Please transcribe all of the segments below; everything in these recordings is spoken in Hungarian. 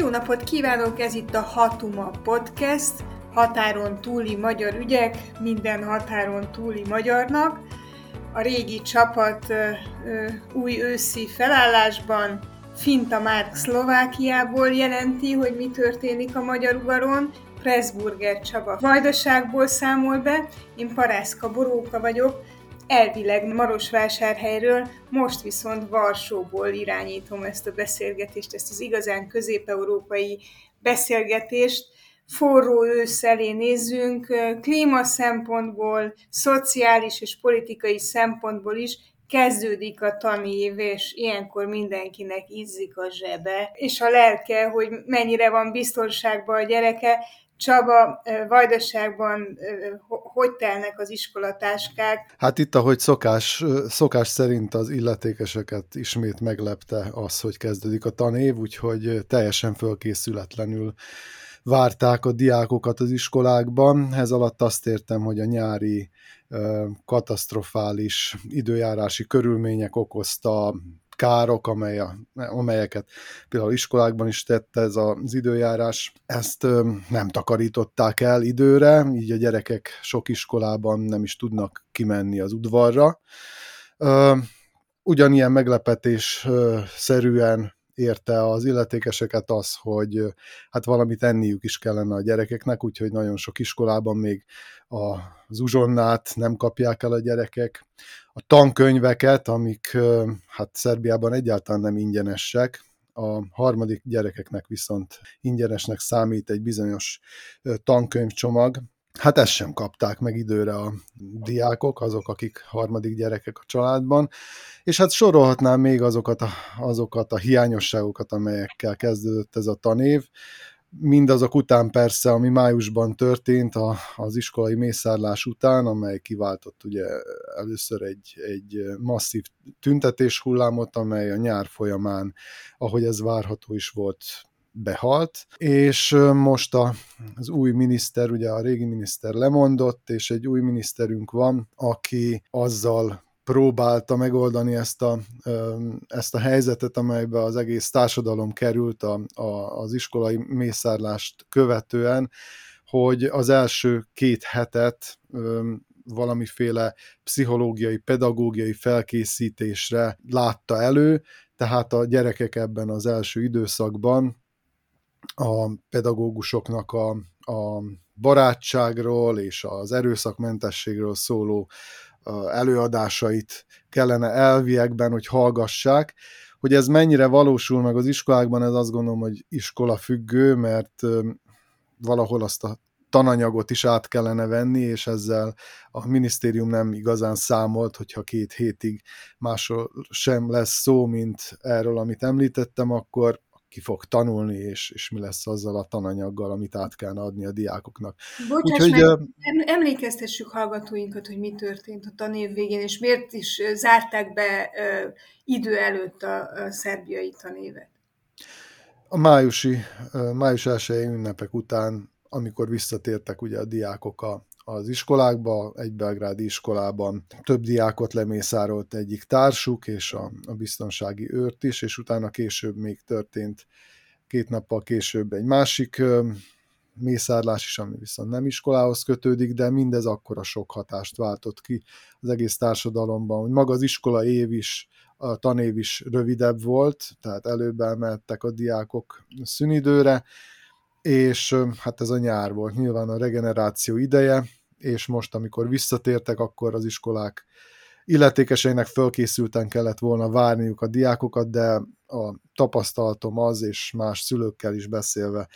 Jó napot kívánok, ez itt a Hatuma Podcast, határon túli magyar ügyek, minden határon túli magyarnak. A régi csapat új őszi felállásban Finta Márk Szlovákiából jelenti, hogy mi történik a magyar ugaron, Pressburger Csaba Vajdaságból számol be, én Parászka Boróka vagyok, elvileg Marosvásárhelyről, most viszont Varsóból irányítom ezt a beszélgetést, ezt az igazán közép-európai beszélgetést. Forró ősz elé nézzünk, klíma szempontból, szociális és politikai szempontból is kezdődik a tanév, és ilyenkor mindenkinek izzik a zsebe, és a lelke, hogy mennyire van biztonságban a gyereke, Csaba, Vajdaságban hogy telnek az iskolatáskák? Hát itt, ahogy szokás, szokás szerint az illetékeseket ismét meglepte az, hogy kezdődik a tanév, úgyhogy teljesen fölkészületlenül várták a diákokat az iskolákban. Ez alatt azt értem, hogy a nyári katasztrofális időjárási körülmények okozta károk, amely a, amelyeket például iskolákban is tette ez az időjárás, ezt nem takarították el időre, így a gyerekek sok iskolában nem is tudnak kimenni az udvarra. Ugyanilyen meglepetés szerűen érte az illetékeseket az, hogy hát valamit enniük is kellene a gyerekeknek, úgyhogy nagyon sok iskolában még az uzsonnát nem kapják el a gyerekek. A tankönyveket, amik hát Szerbiában egyáltalán nem ingyenesek, a harmadik gyerekeknek viszont ingyenesnek számít egy bizonyos tankönyvcsomag, Hát ezt sem kapták meg időre a diákok, azok, akik harmadik gyerekek a családban, és hát sorolhatnám még azokat a, azokat a hiányosságokat, amelyekkel kezdődött ez a tanév, mindazok után persze, ami májusban történt a, az iskolai mészárlás után, amely kiváltott ugye először egy, egy masszív tüntetés hullámot, amely a nyár folyamán, ahogy ez várható is volt, behalt, és most a, az új miniszter, ugye a régi miniszter lemondott, és egy új miniszterünk van, aki azzal próbálta megoldani ezt a, ezt a helyzetet, amelybe az egész társadalom került a, a, az iskolai mészárlást követően, hogy az első két hetet valamiféle pszichológiai, pedagógiai felkészítésre látta elő, tehát a gyerekek ebben az első időszakban a pedagógusoknak a, a barátságról és az erőszakmentességről szóló előadásait kellene elviekben, hogy hallgassák. Hogy ez mennyire valósul meg az iskolákban, ez azt gondolom, hogy iskola függő, mert valahol azt a tananyagot is át kellene venni, és ezzel a minisztérium nem igazán számolt, hogyha két hétig másról sem lesz szó, mint erről, amit említettem, akkor ki fog tanulni, és, és mi lesz azzal a tananyaggal, amit át kell adni a diákoknak. Bocsáss Úgyhogy, meg, emlékeztessük hallgatóinkat, hogy mi történt a tanév végén, és miért is zárták be uh, idő előtt a, a szerbiai tanévet. A májusi, május 1 ünnepek után, amikor visszatértek ugye a diákok a, az iskolákba, egy belgrádi iskolában több diákot lemészárolt egyik társuk, és a, a biztonsági őrt is, és utána később még történt két nappal később egy másik mészárlás is, ami viszont nem iskolához kötődik, de mindez akkora sok hatást váltott ki az egész társadalomban, hogy maga az iskola év is, a tanév is rövidebb volt, tehát előbb elmehettek a diákok szünidőre, és hát ez a nyár volt nyilván a regeneráció ideje, és most, amikor visszatértek, akkor az iskolák illetékeseinek fölkészülten kellett volna várniuk a diákokat, de a tapasztalatom az, és más szülőkkel is beszélve,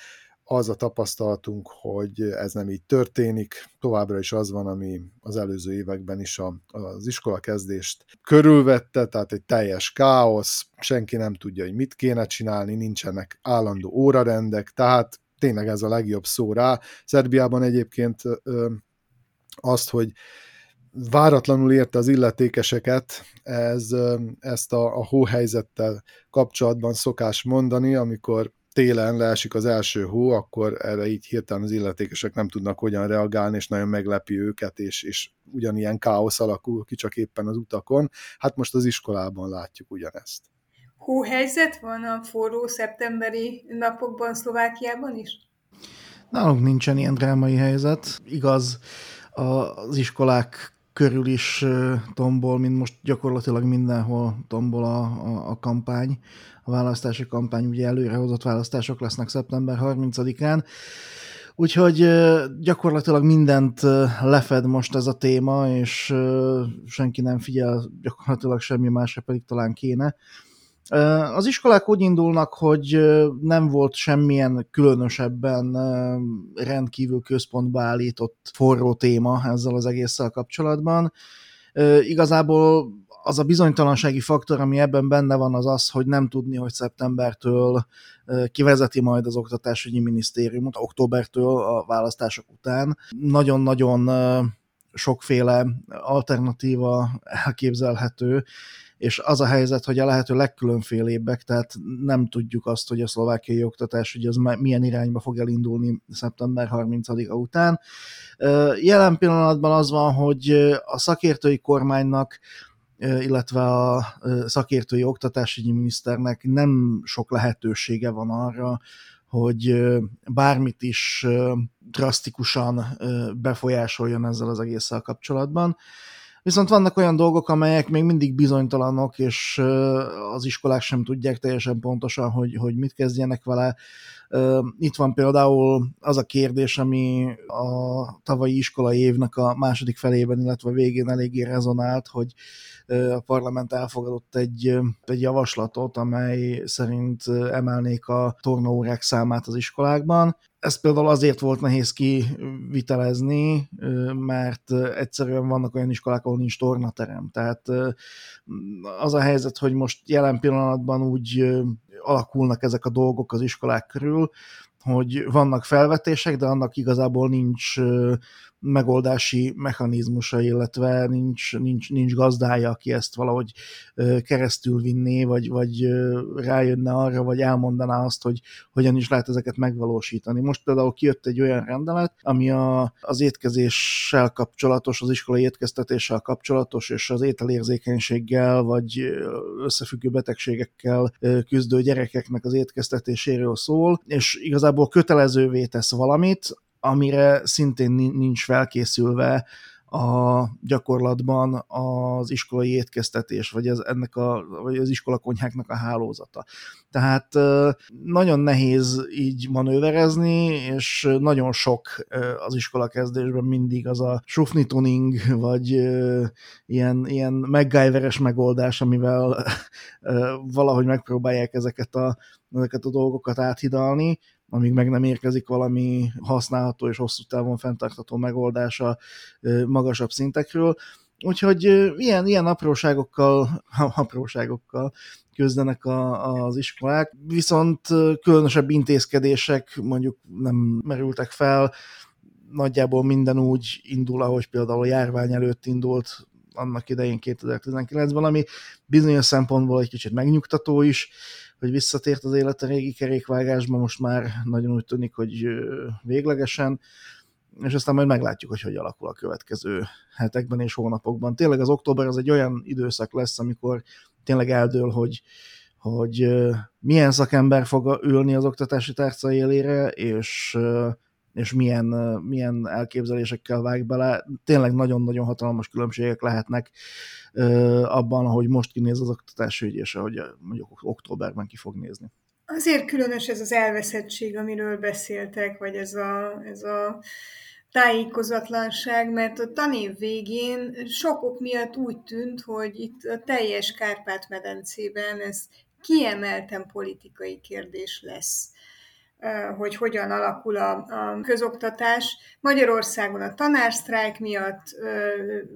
az a tapasztalatunk, hogy ez nem így történik. Továbbra is az van, ami az előző években is a, az iskola kezdést körülvette, tehát egy teljes káosz, senki nem tudja, hogy mit kéne csinálni, nincsenek állandó órarendek, tehát tényleg ez a legjobb szó rá. Szerbiában egyébként azt, hogy váratlanul érte az illetékeseket, ez, ezt a, a hóhelyzettel kapcsolatban szokás mondani, amikor télen leesik az első hó, akkor erre így hirtelen az illetékesek nem tudnak hogyan reagálni, és nagyon meglepi őket, és, és ugyanilyen káosz alakul ki csak éppen az utakon. Hát most az iskolában látjuk ugyanezt Hóhelyzet van a forró szeptemberi napokban Szlovákiában is? Nálunk nincsen ilyen drámai helyzet. Igaz, az iskolák körül is tombol, mint most gyakorlatilag mindenhol tombol a, a, a kampány, a választási kampány, ugye előrehozott választások lesznek szeptember 30-án, Úgyhogy gyakorlatilag mindent lefed most ez a téma, és senki nem figyel gyakorlatilag semmi másra, pedig talán kéne. Az iskolák úgy indulnak, hogy nem volt semmilyen különösebben rendkívül központba állított forró téma ezzel az egésszel kapcsolatban. Igazából az a bizonytalansági faktor, ami ebben benne van, az az, hogy nem tudni, hogy szeptembertől kivezeti majd az Oktatásügyi Minisztériumot, októbertől a választások után. Nagyon-nagyon sokféle alternatíva elképzelhető, és az a helyzet, hogy a lehető legkülönfélébbek, tehát nem tudjuk azt, hogy a szlovákiai oktatás hogy az milyen irányba fog elindulni szeptember 30-a után. Jelen pillanatban az van, hogy a szakértői kormánynak illetve a szakértői oktatásügyi miniszternek nem sok lehetősége van arra, hogy bármit is drasztikusan befolyásoljon ezzel az egésszel kapcsolatban. Viszont vannak olyan dolgok, amelyek még mindig bizonytalanok, és az iskolák sem tudják teljesen pontosan, hogy, hogy mit kezdjenek vele. Itt van például az a kérdés, ami a tavalyi iskolai évnek a második felében, illetve végén eléggé rezonált, hogy a parlament elfogadott egy, egy javaslatot, amely szerint emelnék a tornaórák számát az iskolákban. Ez például azért volt nehéz kivitelezni, mert egyszerűen vannak olyan iskolák, ahol nincs tornaterem. Tehát az a helyzet, hogy most jelen pillanatban úgy alakulnak ezek a dolgok az iskolák körül, hogy vannak felvetések, de annak igazából nincs megoldási mechanizmusa, illetve nincs, nincs, nincs gazdája, aki ezt valahogy keresztül vinné, vagy, vagy rájönne arra, vagy elmondaná azt, hogy hogyan is lehet ezeket megvalósítani. Most például kijött egy olyan rendelet, ami a, az étkezéssel kapcsolatos, az iskolai étkeztetéssel kapcsolatos, és az ételérzékenységgel, vagy összefüggő betegségekkel küzdő gyerekeknek az étkeztetéséről szól, és igazából kötelezővé tesz valamit, amire szintén nincs felkészülve a gyakorlatban az iskolai étkeztetés, vagy az, ennek a, vagy az iskolakonyháknak a hálózata. Tehát nagyon nehéz így manőverezni, és nagyon sok az iskola kezdésben mindig az a sufni tuning, vagy ilyen, ilyen MacGyveres megoldás, amivel valahogy megpróbálják ezeket a, ezeket a dolgokat áthidalni, amíg meg nem érkezik valami használható és hosszú távon fenntartható megoldása magasabb szintekről. Úgyhogy ilyen, ilyen apróságokkal, apróságokkal küzdenek a, az iskolák, viszont különösebb intézkedések mondjuk nem merültek fel, nagyjából minden úgy indul, ahogy például a járvány előtt indult annak idején 2019-ben, ami bizonyos szempontból egy kicsit megnyugtató is, hogy visszatért az élet a régi kerékvágásba, most már nagyon úgy tűnik, hogy véglegesen, és aztán majd meglátjuk, hogy hogy alakul a következő hetekben és hónapokban. Tényleg az október az egy olyan időszak lesz, amikor tényleg eldől, hogy, hogy milyen szakember fog ülni az oktatási tárca élére, és, és milyen, milyen elképzelésekkel vág bele. Tényleg nagyon-nagyon hatalmas különbségek lehetnek abban, ahogy most kinéz az oktatási ügy, és ahogy mondjuk októberben ki fog nézni. Azért különös ez az elveszettség, amiről beszéltek, vagy ez a, ez a tájékozatlanság, mert a tanév végén sokok miatt úgy tűnt, hogy itt a teljes Kárpát-medencében ez kiemelten politikai kérdés lesz hogy hogyan alakul a, a közoktatás. Magyarországon a tanársztrájk miatt,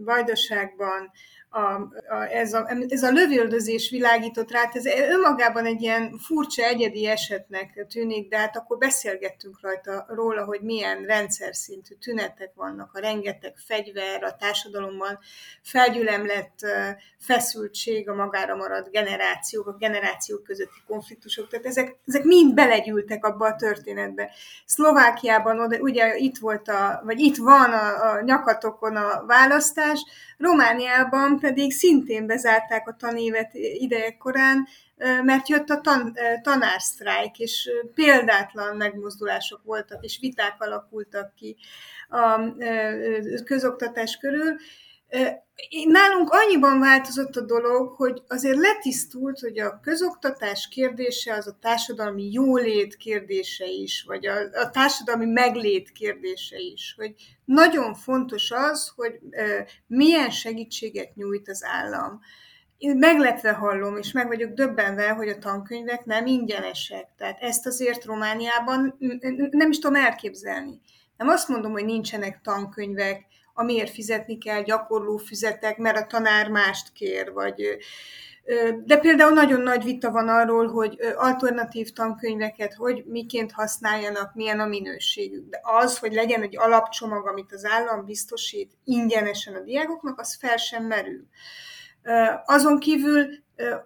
Vajdaságban a, a, ez, a, ez a lövöldözés világított rá, ez önmagában egy ilyen furcsa, egyedi esetnek tűnik, de hát akkor beszélgettünk rajta róla, hogy milyen rendszer szintű tünetek vannak, a rengeteg fegyver a társadalomban, felgyülemlett feszültség, a magára maradt generációk, a generációk közötti konfliktusok, tehát ezek, ezek mind belegyűltek abba a történetbe. Szlovákiában oda, ugye itt volt a, vagy itt van a, a nyakatokon a választás, Romániában pedig szintén bezárták a tanévet idejekorán, mert jött a tan, tanársztrájk, és példátlan megmozdulások voltak, és viták alakultak ki a közoktatás körül. Nálunk annyiban változott a dolog, hogy azért letisztult, hogy a közoktatás kérdése az a társadalmi jólét kérdése is, vagy a, a társadalmi meglét kérdése is, hogy nagyon fontos az, hogy milyen segítséget nyújt az állam én meglepve hallom, és meg vagyok döbbenve, hogy a tankönyvek nem ingyenesek. Tehát ezt azért Romániában nem is tudom elképzelni. Nem azt mondom, hogy nincsenek tankönyvek, amiért fizetni kell, gyakorló füzetek, mert a tanár mást kér, vagy de például nagyon nagy vita van arról, hogy alternatív tankönyveket hogy miként használjanak, milyen a minőségük. De az, hogy legyen egy alapcsomag, amit az állam biztosít ingyenesen a diákoknak, az fel sem merül. Azon kívül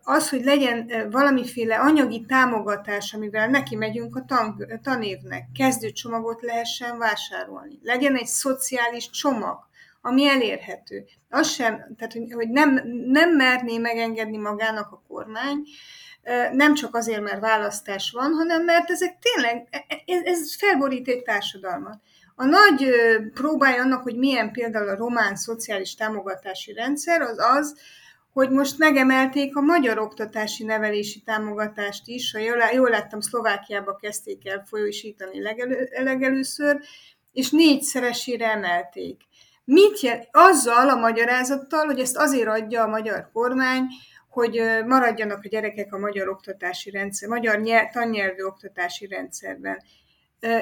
az, hogy legyen valamiféle anyagi támogatás, amivel neki megyünk a tan- tanévnek, kezdőcsomagot lehessen vásárolni. Legyen egy szociális csomag, ami elérhető. Az sem, tehát hogy nem, nem merné megengedni magának a kormány, nem csak azért, mert választás van, hanem mert ezek tényleg, e, e, ez, ez felborít egy társadalmat. A nagy próbája annak, hogy milyen például a román szociális támogatási rendszer, az az, hogy most megemelték a magyar oktatási nevelési támogatást is, ha jól, láttam, Szlovákiába kezdték el folyósítani legelő, legelőször, és négyszeresére emelték. Mit jel? Azzal a magyarázattal, hogy ezt azért adja a magyar kormány, hogy maradjanak a gyerekek a magyar oktatási rendszer, magyar nyelv, tannyelvű oktatási rendszerben.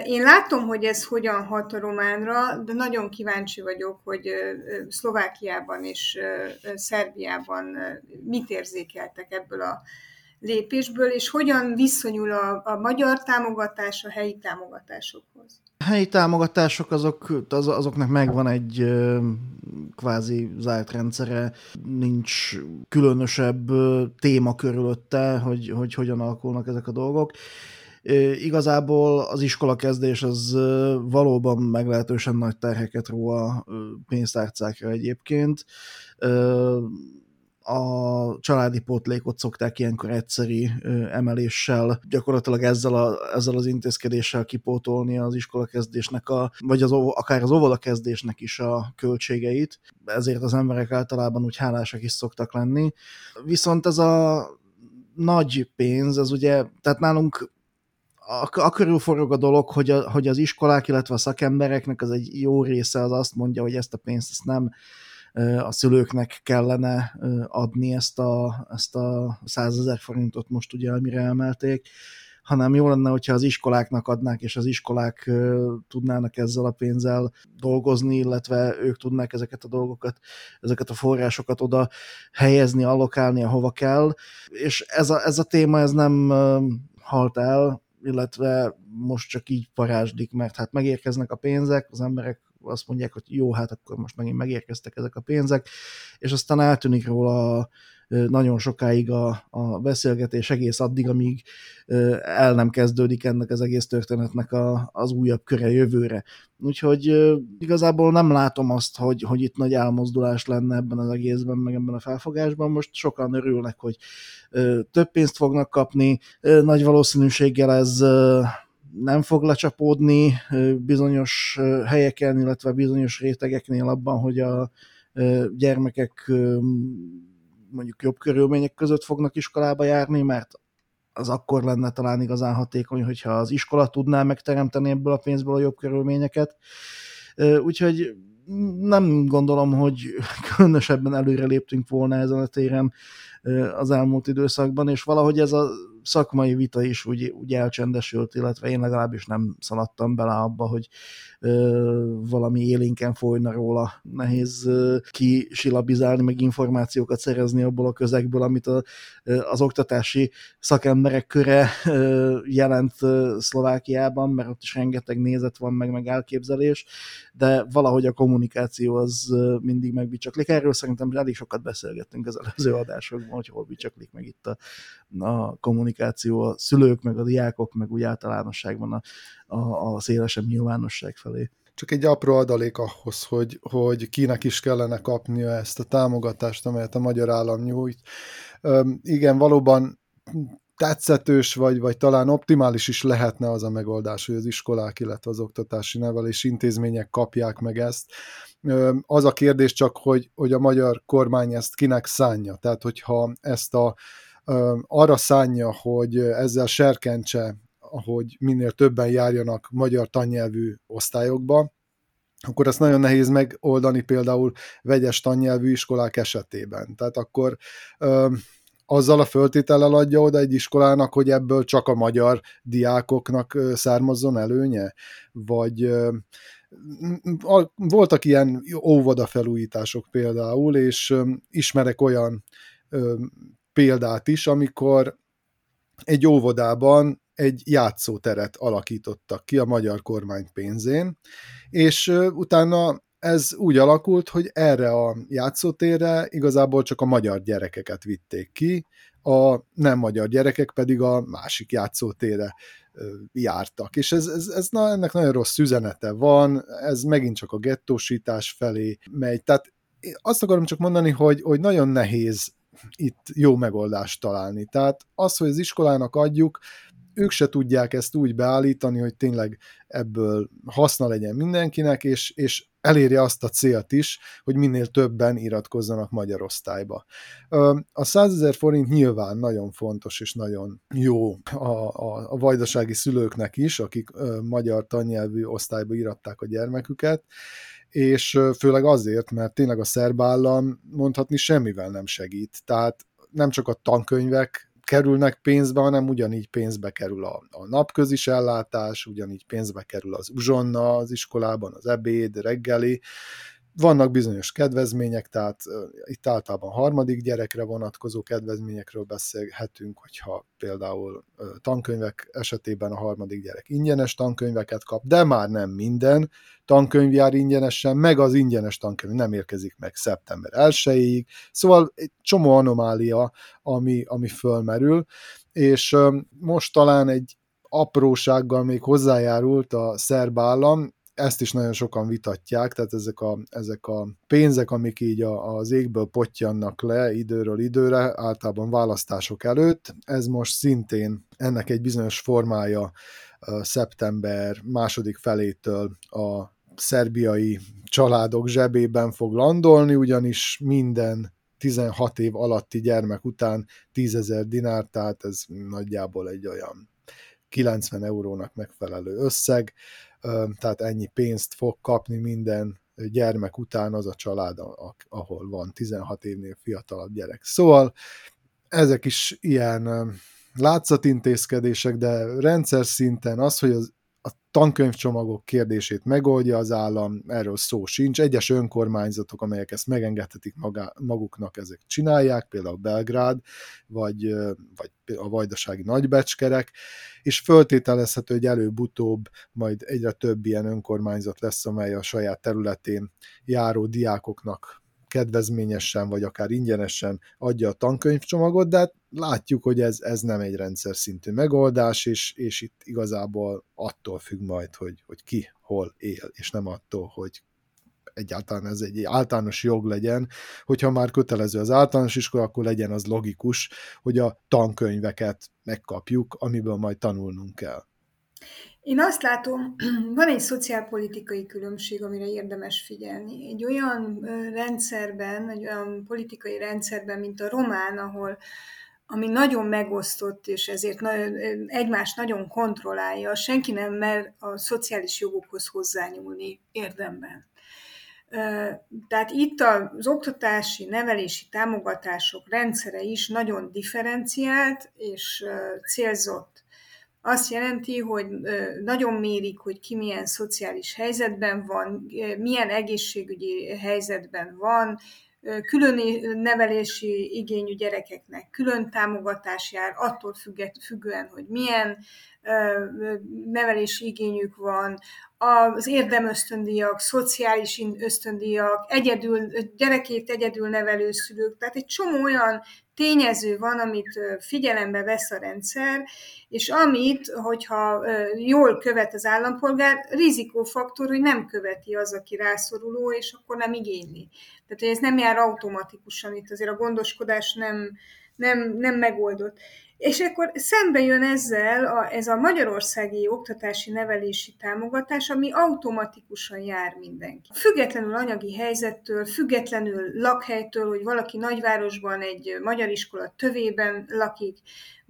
Én látom, hogy ez hogyan hat a románra, de nagyon kíváncsi vagyok, hogy Szlovákiában és Szerbiában mit érzékeltek ebből a lépésből, és hogyan viszonyul a, a magyar támogatás a helyi támogatásokhoz. A helyi támogatások azok, az, azoknak megvan egy kvázi zárt rendszere, nincs különösebb téma körülötte, hogy, hogy hogyan alakulnak ezek a dolgok Igazából az iskola kezdés az valóban meglehetősen nagy terheket ró a pénztárcákra egyébként. A családi pótlékot szokták ilyenkor egyszeri emeléssel, gyakorlatilag ezzel, a, ezzel az intézkedéssel kipótolni az iskola kezdésnek, a, vagy az, akár az óvoda kezdésnek is a költségeit. Ezért az emberek általában úgy hálásak is szoktak lenni. Viszont ez a nagy pénz, az ugye, tehát nálunk a, körül forog a dolog, hogy, a, hogy az iskolák, illetve a szakembereknek az egy jó része az azt mondja, hogy ezt a pénzt ezt nem a szülőknek kellene adni ezt a, ezt a 100 ezer forintot most ugye, amire emelték, hanem jó lenne, hogyha az iskoláknak adnák, és az iskolák tudnának ezzel a pénzzel dolgozni, illetve ők tudnák ezeket a dolgokat, ezeket a forrásokat oda helyezni, allokálni, ahova kell. És ez a, ez a téma ez nem halt el, illetve most csak így parázsdik, mert hát megérkeznek a pénzek, az emberek azt mondják, hogy jó, hát akkor most megint megérkeztek ezek a pénzek, és aztán eltűnik róla nagyon sokáig a, a beszélgetés egész addig, amíg el nem kezdődik ennek az egész történetnek a, az újabb köre jövőre. Úgyhogy igazából nem látom azt, hogy, hogy itt nagy elmozdulás lenne ebben az egészben, meg ebben a felfogásban. Most sokan örülnek, hogy több pénzt fognak kapni, nagy valószínűséggel ez nem fog lecsapódni bizonyos helyeken, illetve bizonyos rétegeknél abban, hogy a gyermekek mondjuk jobb körülmények között fognak iskolába járni, mert az akkor lenne talán igazán hatékony, hogyha az iskola tudná megteremteni ebből a pénzből a jobb körülményeket. Úgyhogy nem gondolom, hogy különösebben előre léptünk volna ezen a téren az elmúlt időszakban, és valahogy ez a szakmai vita is úgy, úgy elcsendesült, illetve én legalábbis nem szaladtam bele abba, hogy ö, valami élénken folyna róla. Nehéz ö, kisilabizálni, meg információkat szerezni abból a közegből, amit a, az oktatási szakemberek köre ö, jelent ö, Szlovákiában, mert ott is rengeteg nézet van, meg, meg elképzelés, de valahogy a kommunikáció az mindig megbicsaklik. Erről szerintem elég sokat beszélgettünk az előző adásokban, hogy hol bicsaklik meg itt a, a kommunikáció a szülők, meg a diákok, meg úgy általánosságban a, a, a szélesebb nyilvánosság felé. Csak egy apró adalék ahhoz, hogy, hogy kinek is kellene kapnia ezt a támogatást, amelyet a magyar állam nyújt. Üm, igen, valóban tetszetős, vagy, vagy talán optimális is lehetne az a megoldás, hogy az iskolák, illetve az oktatási nevelési intézmények kapják meg ezt. Az a kérdés csak, hogy, hogy a magyar kormány ezt kinek szánja. Tehát, hogyha ezt a, arra szánja, hogy ezzel serkentse, hogy minél többen járjanak magyar tannyelvű osztályokba, akkor ezt nagyon nehéz megoldani például vegyes tannyelvű iskolák esetében. Tehát akkor azzal a föltétellel adja oda egy iskolának, hogy ebből csak a magyar diákoknak származzon előnye? Vagy voltak ilyen óvoda felújítások például, és ismerek olyan példát is, amikor egy óvodában egy játszóteret alakítottak ki a magyar kormány pénzén, és utána ez úgy alakult, hogy erre a játszótérre igazából csak a magyar gyerekeket vitték ki, a nem magyar gyerekek pedig a másik játszótérre jártak. És ez, ez, ez na, ennek nagyon rossz üzenete van, ez megint csak a gettósítás felé megy. Tehát azt akarom csak mondani, hogy, hogy nagyon nehéz itt jó megoldást találni. Tehát az, hogy az iskolának adjuk, ők se tudják ezt úgy beállítani, hogy tényleg ebből haszna legyen mindenkinek, és, és elérje azt a célt is, hogy minél többen iratkozzanak magyar osztályba. A 100 ezer forint nyilván nagyon fontos és nagyon jó a, a, a vajdasági szülőknek is, akik magyar tannyelvű osztályba iratták a gyermeküket, és főleg azért, mert tényleg a szerb állam mondhatni semmivel nem segít. Tehát nem csak a tankönyvek kerülnek pénzbe, hanem ugyanígy pénzbe kerül a, a napközis ellátás, ugyanígy pénzbe kerül az uzsonna az iskolában, az ebéd, reggeli, vannak bizonyos kedvezmények, tehát itt általában harmadik gyerekre vonatkozó kedvezményekről beszélhetünk, hogyha például tankönyvek esetében a harmadik gyerek ingyenes tankönyveket kap, de már nem minden tankönyv jár ingyenesen, meg az ingyenes tankönyv nem érkezik meg szeptember 1-ig, szóval egy csomó anomália, ami, ami fölmerül, és most talán egy aprósággal még hozzájárult a szerb állam, ezt is nagyon sokan vitatják, tehát ezek a, ezek a pénzek, amik így a, az égből potyannak le időről időre, általában választások előtt, ez most szintén ennek egy bizonyos formája szeptember második felétől a szerbiai családok zsebében fog landolni, ugyanis minden 16 év alatti gyermek után 10 ezer dinár, tehát ez nagyjából egy olyan 90 eurónak megfelelő összeg tehát ennyi pénzt fog kapni minden gyermek után az a család, ahol van 16 évnél fiatalabb gyerek. Szóval ezek is ilyen látszatintézkedések, de rendszer szinten az, hogy az tankönyvcsomagok kérdését megoldja az állam, erről szó sincs. Egyes önkormányzatok, amelyek ezt megengedhetik magá, maguknak, ezek csinálják, például Belgrád, vagy, vagy a vajdasági nagybecskerek, és föltételezhető, hogy előbb-utóbb majd egyre több ilyen önkormányzat lesz, amely a saját területén járó diákoknak kedvezményesen, vagy akár ingyenesen adja a tankönyvcsomagot, de hát látjuk, hogy ez, ez nem egy rendszer szintű megoldás, és, és itt igazából attól függ majd, hogy, hogy ki hol él, és nem attól, hogy egyáltalán ez egy általános jog legyen, hogyha már kötelező az általános iskola, akkor legyen az logikus, hogy a tankönyveket megkapjuk, amiből majd tanulnunk kell. Én azt látom, van egy szociálpolitikai különbség, amire érdemes figyelni. Egy olyan rendszerben, egy olyan politikai rendszerben, mint a román, ahol ami nagyon megosztott, és ezért egymást nagyon kontrollálja, senki nem mer a szociális jogokhoz hozzányúlni érdemben. Tehát itt az oktatási, nevelési támogatások rendszere is nagyon differenciált és célzott azt jelenti, hogy nagyon mérik, hogy ki milyen szociális helyzetben van, milyen egészségügyi helyzetben van, külön nevelési igényű gyerekeknek külön támogatás jár, attól függően, hogy milyen nevelési igényük van, az érdemösztöndíjak, szociális ösztöndíjak, egyedül, gyerekét egyedül nevelő szülők, tehát egy csomó olyan tényező van, amit figyelembe vesz a rendszer, és amit, hogyha jól követ az állampolgár, rizikófaktor, hogy nem követi az, aki rászoruló, és akkor nem igényli. Tehát, hogy ez nem jár automatikusan, itt azért a gondoskodás nem, nem, nem megoldott. És akkor szembe jön ezzel a, ez a magyarországi oktatási nevelési támogatás, ami automatikusan jár mindenki. Függetlenül anyagi helyzettől, függetlenül lakhelytől, hogy valaki nagyvárosban egy magyar iskola tövében lakik,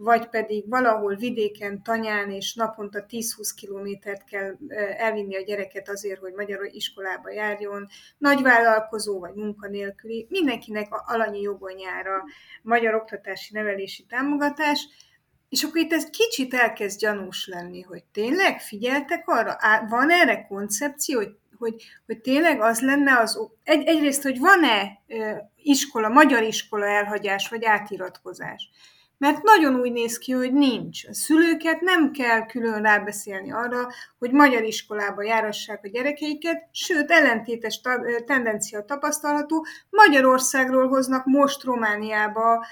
vagy pedig valahol vidéken, tanyán, és naponta 10-20 kilométert kell elvinni a gyereket azért, hogy magyar iskolába járjon, nagyvállalkozó vagy munkanélküli, mindenkinek alanyi jogon jár a magyar oktatási nevelési támogatás, és akkor itt ez kicsit elkezd gyanús lenni, hogy tényleg figyeltek arra, van erre koncepció, hogy, hogy, hogy tényleg az lenne az, egy, egyrészt, hogy van-e iskola, magyar iskola elhagyás vagy átiratkozás. Mert nagyon úgy néz ki, hogy nincs. A szülőket nem kell külön rábeszélni arra, hogy magyar iskolába járassák a gyerekeiket, sőt, ellentétes tendencia tapasztalható. Magyarországról hoznak most Romániába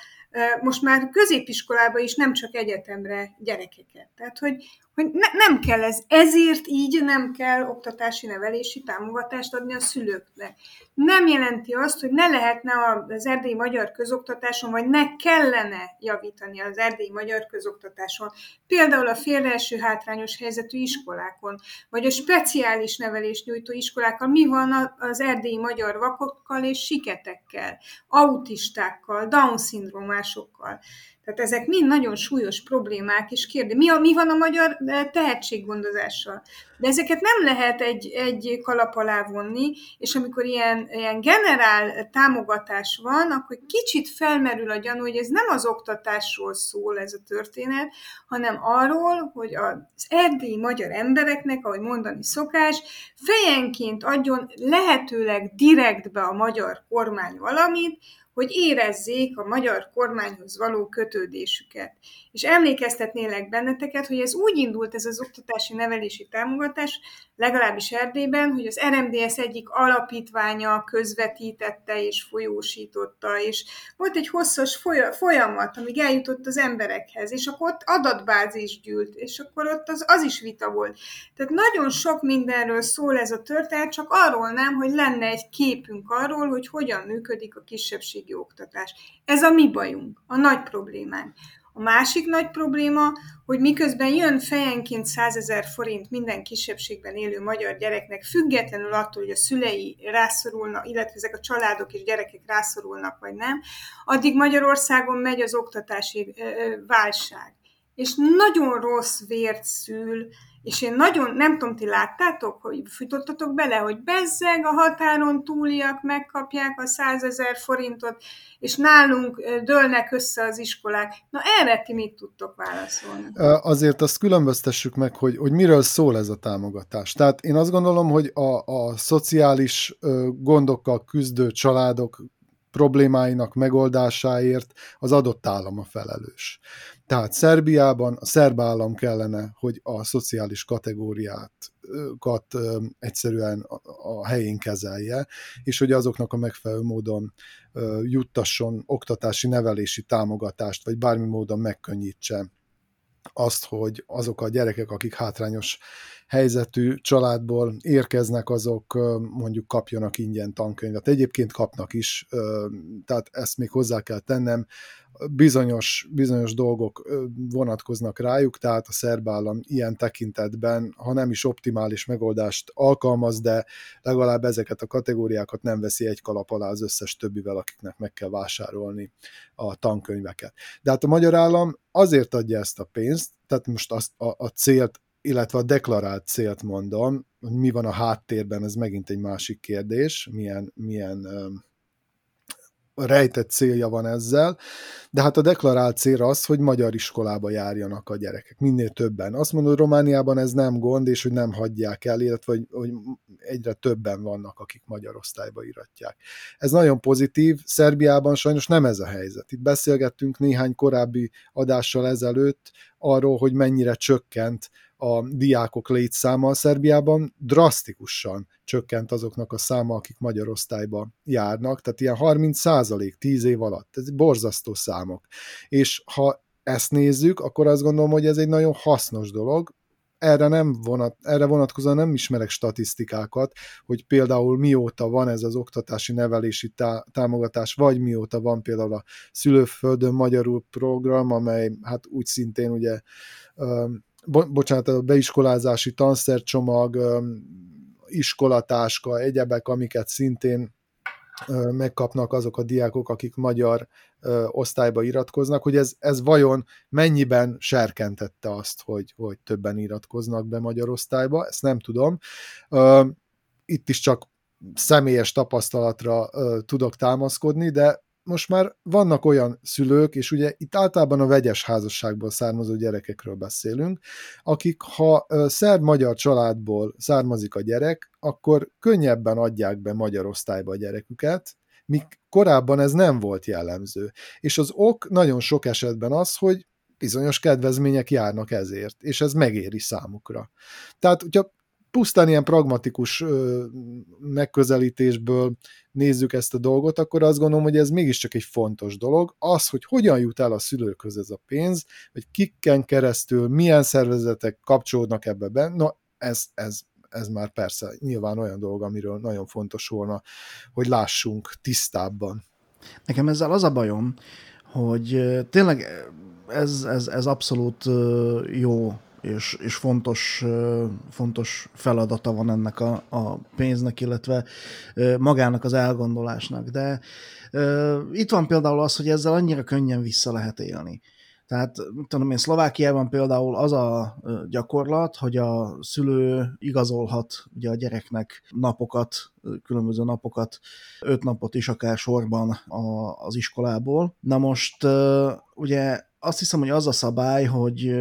most már középiskolába is, nem csak egyetemre gyerekeket. Tehát, hogy, hogy ne, nem kell ez, ezért így nem kell oktatási nevelési támogatást adni a szülőknek. Nem jelenti azt, hogy ne lehetne az erdélyi magyar közoktatáson, vagy ne kellene javítani az erdélyi magyar közoktatáson. Például a félreeső hátrányos helyzetű iskolákon, vagy a speciális nevelést nyújtó iskolákkal. Mi van az erdélyi magyar vakokkal és siketekkel, autistákkal, Down-szindrómásokkal? Tehát ezek mind nagyon súlyos problémák, és kérdés, mi, a, mi van a magyar eh, tehetséggondozással? De ezeket nem lehet egy, egy kalap alá vonni, és amikor ilyen, ilyen generál támogatás van, akkor kicsit felmerül a gyanú, hogy ez nem az oktatásról szól ez a történet, hanem arról, hogy az erdélyi magyar embereknek, ahogy mondani szokás, fejenként adjon lehetőleg direktbe a magyar kormány valamit, hogy érezzék a magyar kormányhoz való kötődésüket. És emlékeztetnélek benneteket, hogy ez úgy indult ez az oktatási nevelési támogatás, legalábbis Erdélyben, hogy az RMDS egyik alapítványa közvetítette és folyósította, és volt egy hosszas folyamat, amíg eljutott az emberekhez, és akkor ott adatbázis gyűlt, és akkor ott az, az is vita volt. Tehát nagyon sok mindenről szól ez a történet, csak arról nem, hogy lenne egy képünk arról, hogy hogyan működik a kisebbségi oktatás. Ez a mi bajunk, a nagy problémánk. A másik nagy probléma, hogy miközben jön fejenként 100 ezer forint minden kisebbségben élő magyar gyereknek, függetlenül attól, hogy a szülei rászorulnak, illetve ezek a családok és gyerekek rászorulnak, vagy nem, addig Magyarországon megy az oktatási válság. És nagyon rossz vért szül, és én nagyon, nem tudom, ti láttátok, hogy futottatok bele, hogy bezzeg a határon túliak megkapják a százezer forintot, és nálunk dőlnek össze az iskolák. Na erre ti mit tudtok válaszolni? Azért azt különböztessük meg, hogy, hogy miről szól ez a támogatás. Tehát én azt gondolom, hogy a, a szociális gondokkal küzdő családok problémáinak megoldásáért az adott állam a felelős. Tehát Szerbiában a szerb állam kellene, hogy a szociális kategóriát egyszerűen a helyén kezelje, és hogy azoknak a megfelelő módon juttasson oktatási, nevelési támogatást, vagy bármi módon megkönnyítse azt, hogy azok a gyerekek, akik hátrányos helyzetű családból érkeznek, azok mondjuk kapjanak ingyen tankönyvet. Egyébként kapnak is, tehát ezt még hozzá kell tennem, bizonyos, bizonyos dolgok vonatkoznak rájuk, tehát a szerb állam ilyen tekintetben, ha nem is optimális megoldást alkalmaz, de legalább ezeket a kategóriákat nem veszi egy kalap alá az összes többivel, akiknek meg kell vásárolni a tankönyveket. De hát a magyar állam azért adja ezt a pénzt, tehát most azt a, a célt illetve a deklarált célt mondom, hogy mi van a háttérben, ez megint egy másik kérdés, milyen, milyen rejtett célja van ezzel, de hát a deklarált cél az, hogy magyar iskolába járjanak a gyerekek, minél többen. Azt mondod, hogy Romániában ez nem gond, és hogy nem hagyják el, illetve hogy, hogy egyre többen vannak, akik magyar osztályba iratják. Ez nagyon pozitív, Szerbiában sajnos nem ez a helyzet. Itt beszélgettünk néhány korábbi adással ezelőtt arról, hogy mennyire csökkent a diákok létszáma a Szerbiában drasztikusan csökkent azoknak a száma, akik magyar osztályba járnak, tehát ilyen 30 százalék 10 év alatt, ez borzasztó számok. És ha ezt nézzük, akkor azt gondolom, hogy ez egy nagyon hasznos dolog, erre, nem vonat, erre vonatkozóan nem ismerek statisztikákat, hogy például mióta van ez az oktatási nevelési tá- támogatás, vagy mióta van például a szülőföldön magyarul program, amely hát úgy szintén ugye bo- bocsánat, a beiskolázási tanszercsomag, iskolatáska, egyebek, amiket szintén megkapnak azok a diákok, akik magyar osztályba iratkoznak, hogy ez, ez vajon mennyiben serkentette azt, hogy, hogy többen iratkoznak be magyar osztályba, ezt nem tudom. Itt is csak személyes tapasztalatra tudok támaszkodni, de most már vannak olyan szülők, és ugye itt általában a vegyes házasságból származó gyerekekről beszélünk, akik ha szerb-magyar családból származik a gyerek, akkor könnyebben adják be magyar osztályba a gyereküket, míg korábban ez nem volt jellemző. És az ok nagyon sok esetben az, hogy bizonyos kedvezmények járnak ezért, és ez megéri számukra. Tehát, hogyha pusztán ilyen pragmatikus megközelítésből nézzük ezt a dolgot, akkor azt gondolom, hogy ez mégiscsak egy fontos dolog. Az, hogy hogyan jut el a szülőkhöz ez a pénz, hogy kikken keresztül, milyen szervezetek kapcsolódnak ebbe be, no, ez, ez, ez már persze nyilván olyan dolog, amiről nagyon fontos volna, hogy lássunk tisztábban. Nekem ezzel az a bajom, hogy tényleg ez, ez, ez abszolút jó és, és fontos, fontos feladata van ennek a, a pénznek, illetve magának az elgondolásnak. De itt van például az, hogy ezzel annyira könnyen vissza lehet élni. Tehát, tudom én, Szlovákiában például az a gyakorlat, hogy a szülő igazolhat ugye a gyereknek napokat, különböző napokat, öt napot is akár sorban a, az iskolából. Na most ugye azt hiszem, hogy az a szabály, hogy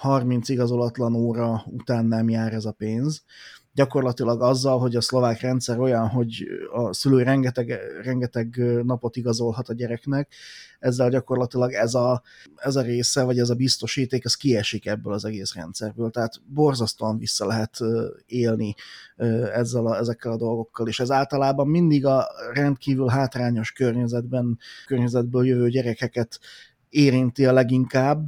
30 igazolatlan óra után nem jár ez a pénz. Gyakorlatilag azzal, hogy a szlovák rendszer olyan, hogy a szülő rengeteg, rengeteg napot igazolhat a gyereknek, ezzel gyakorlatilag ez a, ez a része, vagy ez a biztosíték, ez kiesik ebből az egész rendszerből. Tehát borzasztóan vissza lehet élni ezzel a, ezekkel a dolgokkal, és ez általában mindig a rendkívül hátrányos környezetben, környezetből jövő gyerekeket érinti a leginkább,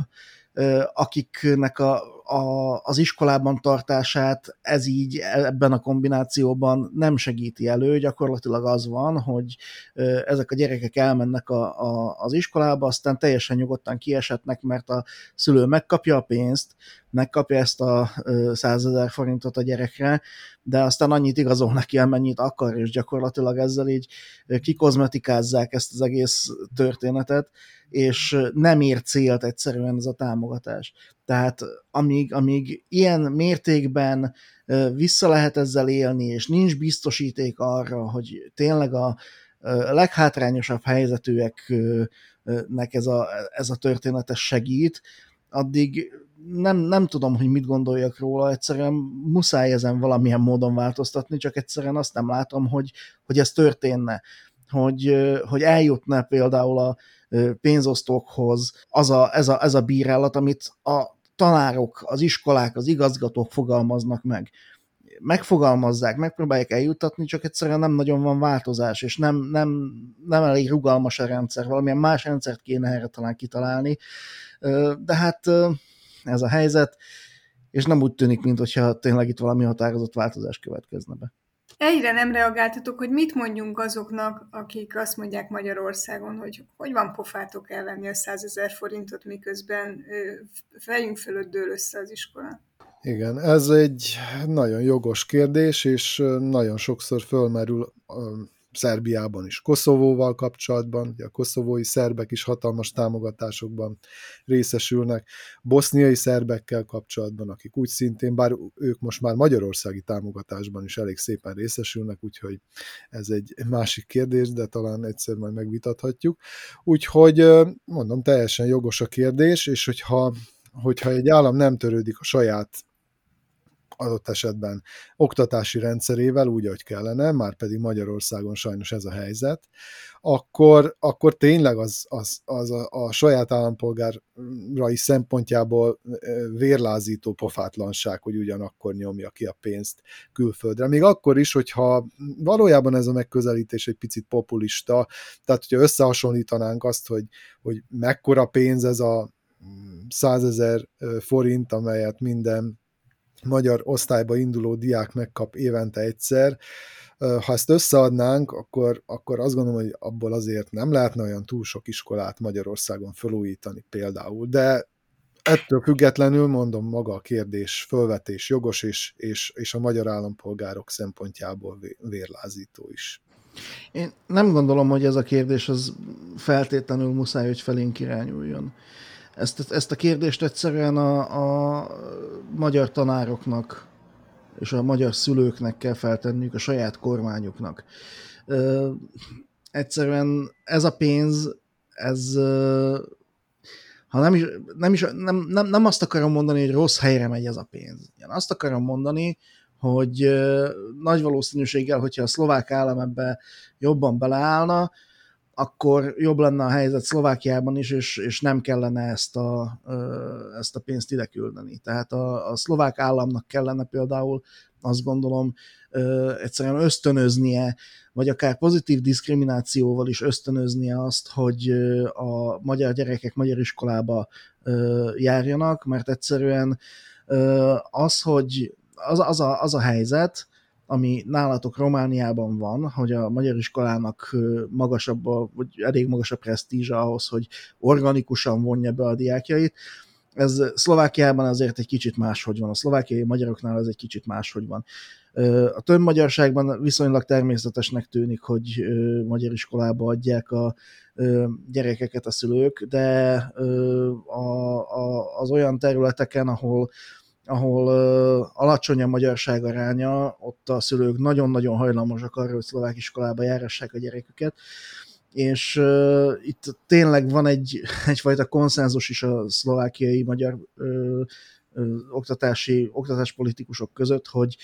akiknek a, a, az iskolában tartását ez így ebben a kombinációban nem segíti elő, gyakorlatilag az van, hogy ezek a gyerekek elmennek a, a, az iskolába, aztán teljesen nyugodtan kiesetnek, mert a szülő megkapja a pénzt, megkapja ezt a százezer forintot a gyerekre, de aztán annyit igazol neki, amennyit akar, és gyakorlatilag ezzel így kikozmetikázzák ezt az egész történetet, és nem ér célt egyszerűen ez a támogatás. Tehát amíg, amíg ilyen mértékben vissza lehet ezzel élni, és nincs biztosíték arra, hogy tényleg a leghátrányosabb helyzetűeknek ez a, ez a történetes segít, addig nem, nem tudom, hogy mit gondoljak róla, egyszerűen muszáj ezen valamilyen módon változtatni, csak egyszerűen azt nem látom, hogy, hogy ez történne. Hogy, hogy eljutna például a pénzosztókhoz az a, ez, a, ez a bírálat, amit a tanárok, az iskolák, az igazgatók fogalmaznak meg. Megfogalmazzák, megpróbálják eljutatni, csak egyszerűen nem nagyon van változás, és nem, nem, nem elég rugalmas a rendszer, valamilyen más rendszert kéne erre talán kitalálni. De hát ez a helyzet, és nem úgy tűnik, mintha tényleg itt valami határozott változás következne be. Egyre nem reagáltatok, hogy mit mondjunk azoknak, akik azt mondják Magyarországon, hogy hogy van pofátok elvenni a 100 ezer forintot, miközben fejünk fölött dől össze az iskola. Igen, ez egy nagyon jogos kérdés, és nagyon sokszor fölmerül Szerbiában is Koszovóval kapcsolatban, ugye a koszovói szerbek is hatalmas támogatásokban részesülnek, boszniai szerbekkel kapcsolatban, akik úgy szintén, bár ők most már magyarországi támogatásban is elég szépen részesülnek, úgyhogy ez egy másik kérdés, de talán egyszer majd megvitathatjuk. Úgyhogy mondom, teljesen jogos a kérdés, és hogyha hogyha egy állam nem törődik a saját adott esetben oktatási rendszerével, úgy, ahogy kellene, már pedig Magyarországon sajnos ez a helyzet, akkor, akkor tényleg az, az, az a, a saját állampolgárai szempontjából vérlázító pofátlanság, hogy ugyanakkor nyomja ki a pénzt külföldre. Még akkor is, hogyha valójában ez a megközelítés egy picit populista, tehát hogyha összehasonlítanánk azt, hogy, hogy mekkora pénz ez a százezer forint, amelyet minden magyar osztályba induló diák megkap évente egyszer, ha ezt összeadnánk, akkor, akkor azt gondolom, hogy abból azért nem lehetne olyan túl sok iskolát Magyarországon felújítani például, de ettől függetlenül mondom maga a kérdés fölvetés jogos, és, és, és a magyar állampolgárok szempontjából vérlázító is. Én nem gondolom, hogy ez a kérdés az feltétlenül muszáj, hogy felénk irányuljon. Ezt, ezt a kérdést egyszerűen a, a magyar tanároknak és a magyar szülőknek kell feltenniük, a saját kormányuknak. Ö, egyszerűen ez a pénz, ez ha nem is, nem, is nem, nem, nem azt akarom mondani, hogy rossz helyre megy ez a pénz. Én azt akarom mondani, hogy nagy valószínűséggel, hogyha a szlovák állam ebbe jobban beleállna, akkor jobb lenne a helyzet Szlovákiában is, és, és nem kellene ezt a, ezt a pénzt ide küldeni. Tehát a, a szlovák államnak kellene például azt gondolom egyszerűen ösztönöznie, vagy akár pozitív diszkriminációval is ösztönöznie azt, hogy a magyar gyerekek magyar iskolába járjanak, mert egyszerűen az, hogy az, az, a, az a helyzet, ami nálatok Romániában van, hogy a magyar iskolának magasabb, vagy elég magas a presztízsa ahhoz, hogy organikusan vonja be a diákjait, ez Szlovákiában azért egy kicsit máshogy van. A szlovákiai magyaroknál ez egy kicsit máshogy van. A több magyarságban viszonylag természetesnek tűnik, hogy magyar iskolába adják a gyerekeket a szülők, de az olyan területeken, ahol ahol alacsony a magyarság aránya, ott a szülők nagyon-nagyon hajlamosak arra, hogy szlovák iskolába járassák a gyereküket, és uh, itt tényleg van egy, egyfajta konszenzus is a szlovákiai magyar uh, oktatási, oktatáspolitikusok között, hogy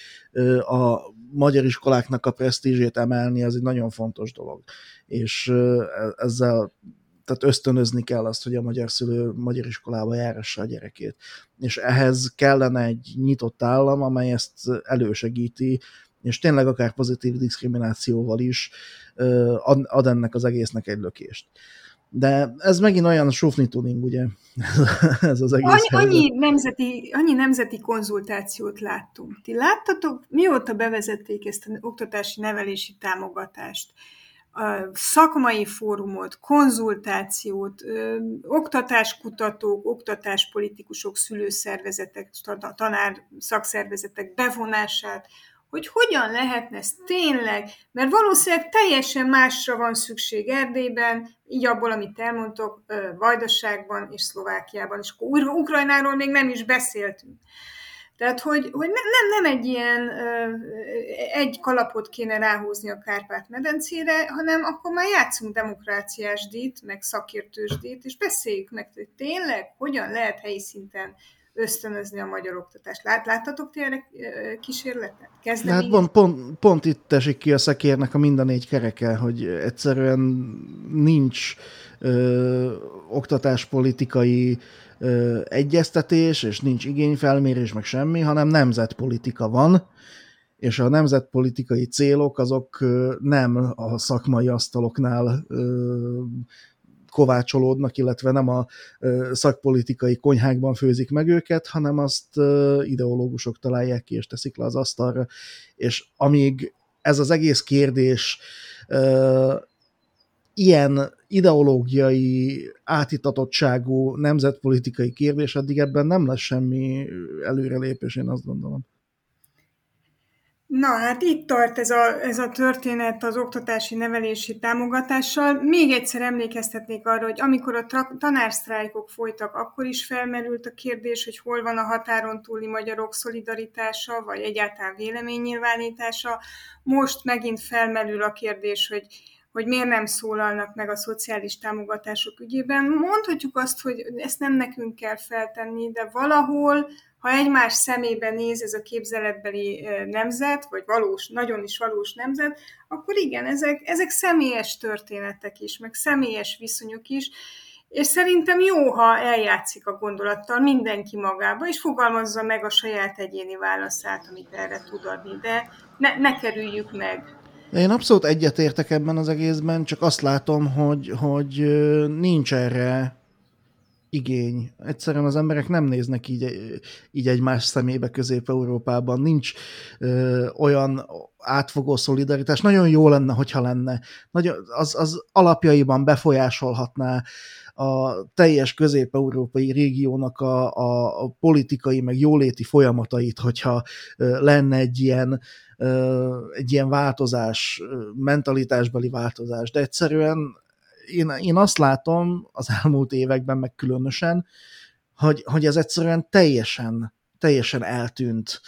a magyar iskoláknak a presztízsét emelni, az egy nagyon fontos dolog. És ezzel tehát ösztönözni kell azt, hogy a magyar szülő magyar iskolába járassa a gyerekét. És ehhez kellene egy nyitott állam, amely ezt elősegíti, és tényleg akár pozitív diszkriminációval is ad ennek az egésznek egy lökést. De ez megint olyan sufni tuning, ugye? ez az egész annyi, annyi, nemzeti, annyi nemzeti konzultációt láttunk. Ti láttatok, mióta bevezették ezt az oktatási nevelési támogatást? Szakmai fórumot, konzultációt, oktatáskutatók, oktatáspolitikusok, szülőszervezetek, tanár szakszervezetek bevonását, hogy hogyan lehetne ez tényleg, mert valószínűleg teljesen másra van szükség Erdélyben, így abból, amit elmondtok, Vajdaságban és Szlovákiában, és akkor Ukrajnáról még nem is beszéltünk. Tehát, hogy, hogy nem, nem egy ilyen egy kalapot kéne ráhúzni a Kárpát-medencére, hanem akkor már játszunk demokráciás dít, meg szakértős dít, és beszéljük meg, hogy tényleg hogyan lehet helyi szinten ösztönözni a magyar oktatást. Lát, láttatok ti erre kísérletet? Kezdeni? Hát pont, pont, pont itt esik ki a szekérnek a mind a négy kereke, hogy egyszerűen nincs ö, oktatáspolitikai ö, egyeztetés, és nincs igényfelmérés, meg semmi, hanem nemzetpolitika van, és a nemzetpolitikai célok azok nem a szakmai asztaloknál ö, kovácsolódnak, illetve nem a szakpolitikai konyhákban főzik meg őket, hanem azt ideológusok találják ki és teszik le az asztalra. És amíg ez az egész kérdés ilyen ideológiai átitatottságú nemzetpolitikai kérdés, addig ebben nem lesz semmi előrelépés, én azt gondolom. Na, hát itt tart ez a, ez a történet az oktatási nevelési támogatással. Még egyszer emlékeztetnék arra, hogy amikor a tanársztrájkok folytak, akkor is felmerült a kérdés, hogy hol van a határon túli magyarok szolidaritása, vagy egyáltalán véleménynyilvánítása. Most megint felmerül a kérdés, hogy hogy miért nem szólalnak meg a szociális támogatások ügyében. Mondhatjuk azt, hogy ezt nem nekünk kell feltenni, de valahol ha egymás szemébe néz ez a képzeletbeli nemzet, vagy valós, nagyon is valós nemzet, akkor igen, ezek, ezek személyes történetek is, meg személyes viszonyok is, és szerintem jó, ha eljátszik a gondolattal mindenki magába, és fogalmazza meg a saját egyéni válaszát, amit erre tud adni, de ne, ne kerüljük meg. Én abszolút egyetértek ebben az egészben, csak azt látom, hogy, hogy nincs erre igény. Egyszerűen az emberek nem néznek így, így egymás szemébe Közép-Európában. Nincs ö, olyan átfogó szolidaritás. Nagyon jó lenne, hogyha lenne. Nagyon, az, az alapjaiban befolyásolhatná a teljes közép-európai régiónak a, a, a politikai meg jóléti folyamatait, hogyha ö, lenne egy ilyen, egy ilyen változás, mentalitásbeli változás. De egyszerűen én, én azt látom az elmúlt években meg különösen, hogy, hogy ez egyszerűen teljesen, teljesen eltűnt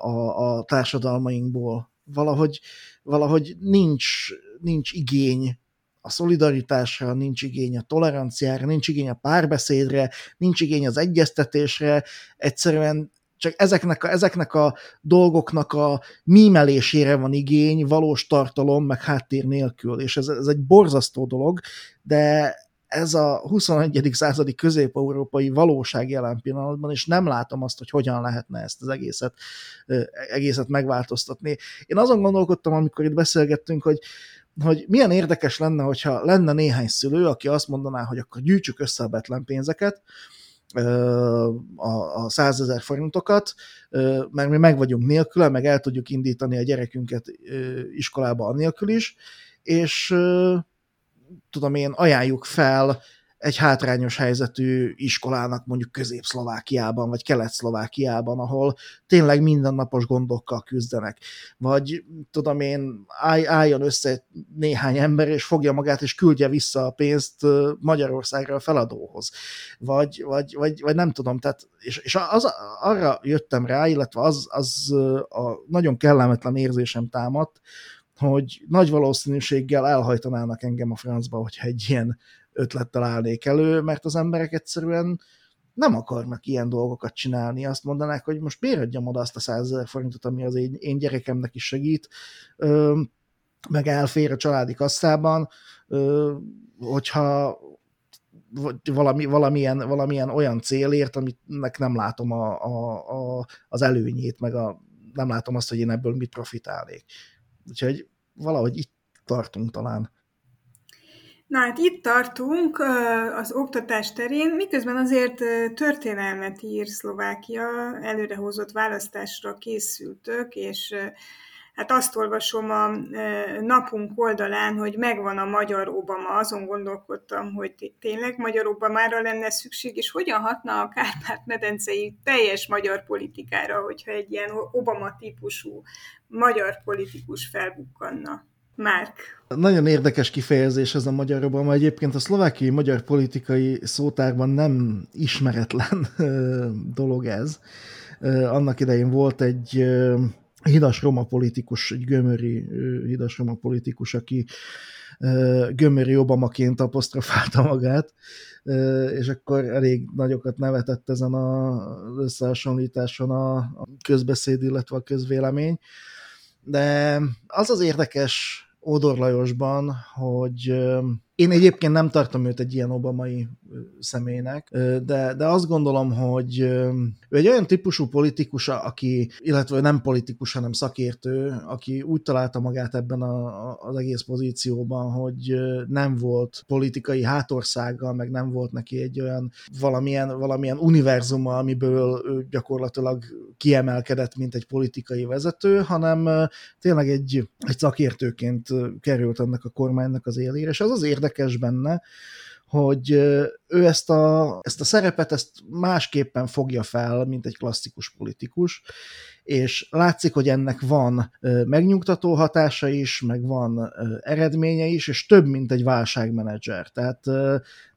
a, a társadalmainkból. Valahogy, valahogy nincs, nincs igény a szolidaritásra, nincs igény a toleranciára, nincs igény a párbeszédre, nincs igény az egyeztetésre, egyszerűen csak ezeknek a, ezeknek a dolgoknak a mímelésére van igény, valós tartalom, meg háttér nélkül, és ez, ez egy borzasztó dolog, de ez a 21. századi közép-európai valóság jelen pillanatban, és nem látom azt, hogy hogyan lehetne ezt az egészet, egészet megváltoztatni. Én azon gondolkodtam, amikor itt beszélgettünk, hogy hogy milyen érdekes lenne, hogyha lenne néhány szülő, aki azt mondaná, hogy akkor gyűjtsük össze a betlen pénzeket, a, a 100 ezer forintokat, mert mi meg vagyunk nélküle, meg el tudjuk indítani a gyerekünket iskolába annélkül is, és tudom én, ajánljuk fel egy hátrányos helyzetű iskolának mondjuk Közép-Szlovákiában, vagy Kelet-Szlovákiában, ahol tényleg mindennapos gondokkal küzdenek. Vagy tudom én, állj, álljon össze néhány ember, és fogja magát, és küldje vissza a pénzt Magyarországra a feladóhoz. Vagy, vagy, vagy, vagy nem tudom, tehát, és, és az, arra jöttem rá, illetve az, az a nagyon kellemetlen érzésem támadt, hogy nagy valószínűséggel elhajtanának engem a francba, hogyha egy ilyen ötlettel állnék elő, mert az emberek egyszerűen nem akarnak ilyen dolgokat csinálni. Azt mondanák, hogy most miért adjam oda azt a 100 forintot, ami az én, én gyerekemnek is segít, ö, meg elfér a családi kasszában, ö, hogyha valami, valamilyen, valamilyen olyan célért, aminek nem látom a, a, a, az előnyét, meg a, nem látom azt, hogy én ebből mit profitálnék. Úgyhogy valahogy itt tartunk talán. Na hát itt tartunk az oktatás terén, miközben azért történelmet ír Szlovákia, előrehozott választásra készültök, és hát azt olvasom a napunk oldalán, hogy megvan a magyar Obama, azon gondolkodtam, hogy tényleg magyar Obamára lenne szükség, és hogyan hatna a Kárpát-medencei teljes magyar politikára, hogyha egy ilyen Obama típusú magyar politikus felbukkanna. Márk. Nagyon érdekes kifejezés ez a magyar Obama. Egyébként a szlovákiai magyar politikai szótárban nem ismeretlen dolog ez. Annak idején volt egy hidas roma politikus, egy gömöri hidas roma politikus, aki gömöri Obamaként apostrofálta magát, és akkor elég nagyokat nevetett ezen az összehasonlításon a közbeszéd, illetve a közvélemény. De az az érdekes Ódor Lajosban, hogy én egyébként nem tartom őt egy ilyen obamai személynek, de, de azt gondolom, hogy ő egy olyan típusú politikus, aki, illetve nem politikus, hanem szakértő, aki úgy találta magát ebben a, az egész pozícióban, hogy nem volt politikai hátországa, meg nem volt neki egy olyan valamilyen, valamilyen univerzuma, amiből ő gyakorlatilag kiemelkedett, mint egy politikai vezető, hanem tényleg egy, egy szakértőként került ennek a kormánynak az élére, és az az érdekes benne, hogy ő ezt a, ezt a szerepet ezt másképpen fogja fel, mint egy klasszikus politikus, és látszik, hogy ennek van megnyugtató hatása is, meg van eredménye is, és több, mint egy válságmenedzser. Tehát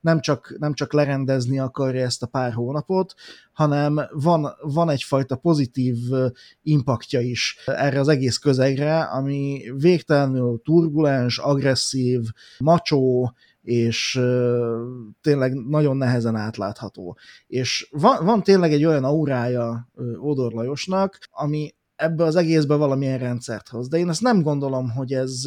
nem csak, nem csak lerendezni akarja ezt a pár hónapot, hanem van, van egyfajta pozitív impaktja is erre az egész közegre, ami végtelenül turbulens, agresszív, macsó, és tényleg nagyon nehezen átlátható. És van, van tényleg egy olyan aurája Odor Lajosnak, ami ebbe az egészbe valamilyen rendszert hoz. De én ezt nem gondolom, hogy ez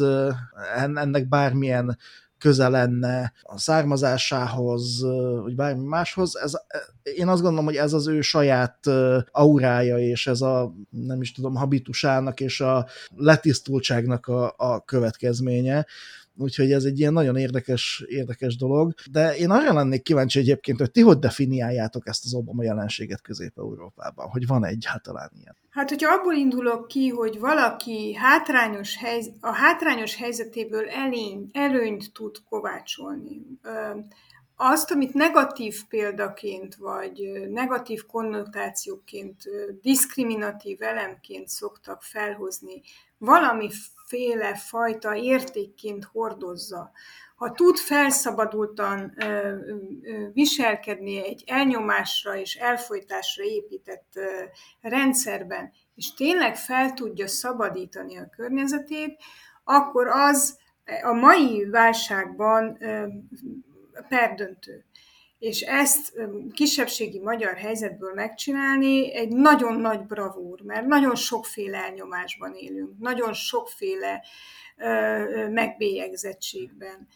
ennek bármilyen köze lenne a származásához, vagy bármi máshoz. Ez, én azt gondolom, hogy ez az ő saját aurája, és ez a, nem is tudom, habitusának és a letisztultságnak a, a következménye úgyhogy ez egy ilyen nagyon érdekes, érdekes dolog. De én arra lennék kíváncsi egyébként, hogy ti hogy definiáljátok ezt az Obama jelenséget Közép-Európában, hogy van egyáltalán ilyen. Hát, hogyha abból indulok ki, hogy valaki hátrányos helyz- a hátrányos helyzetéből elény, előnyt tud kovácsolni, azt, amit negatív példaként, vagy negatív konnotációként, diszkriminatív elemként szoktak felhozni, valamiféle fajta értékként hordozza, ha tud felszabadultan viselkedni egy elnyomásra és elfolytásra épített rendszerben, és tényleg fel tudja szabadítani a környezetét, akkor az a mai válságban perdöntő. És ezt kisebbségi magyar helyzetből megcsinálni egy nagyon nagy bravúr, mert nagyon sokféle elnyomásban élünk, nagyon sokféle megbélyegzettségben.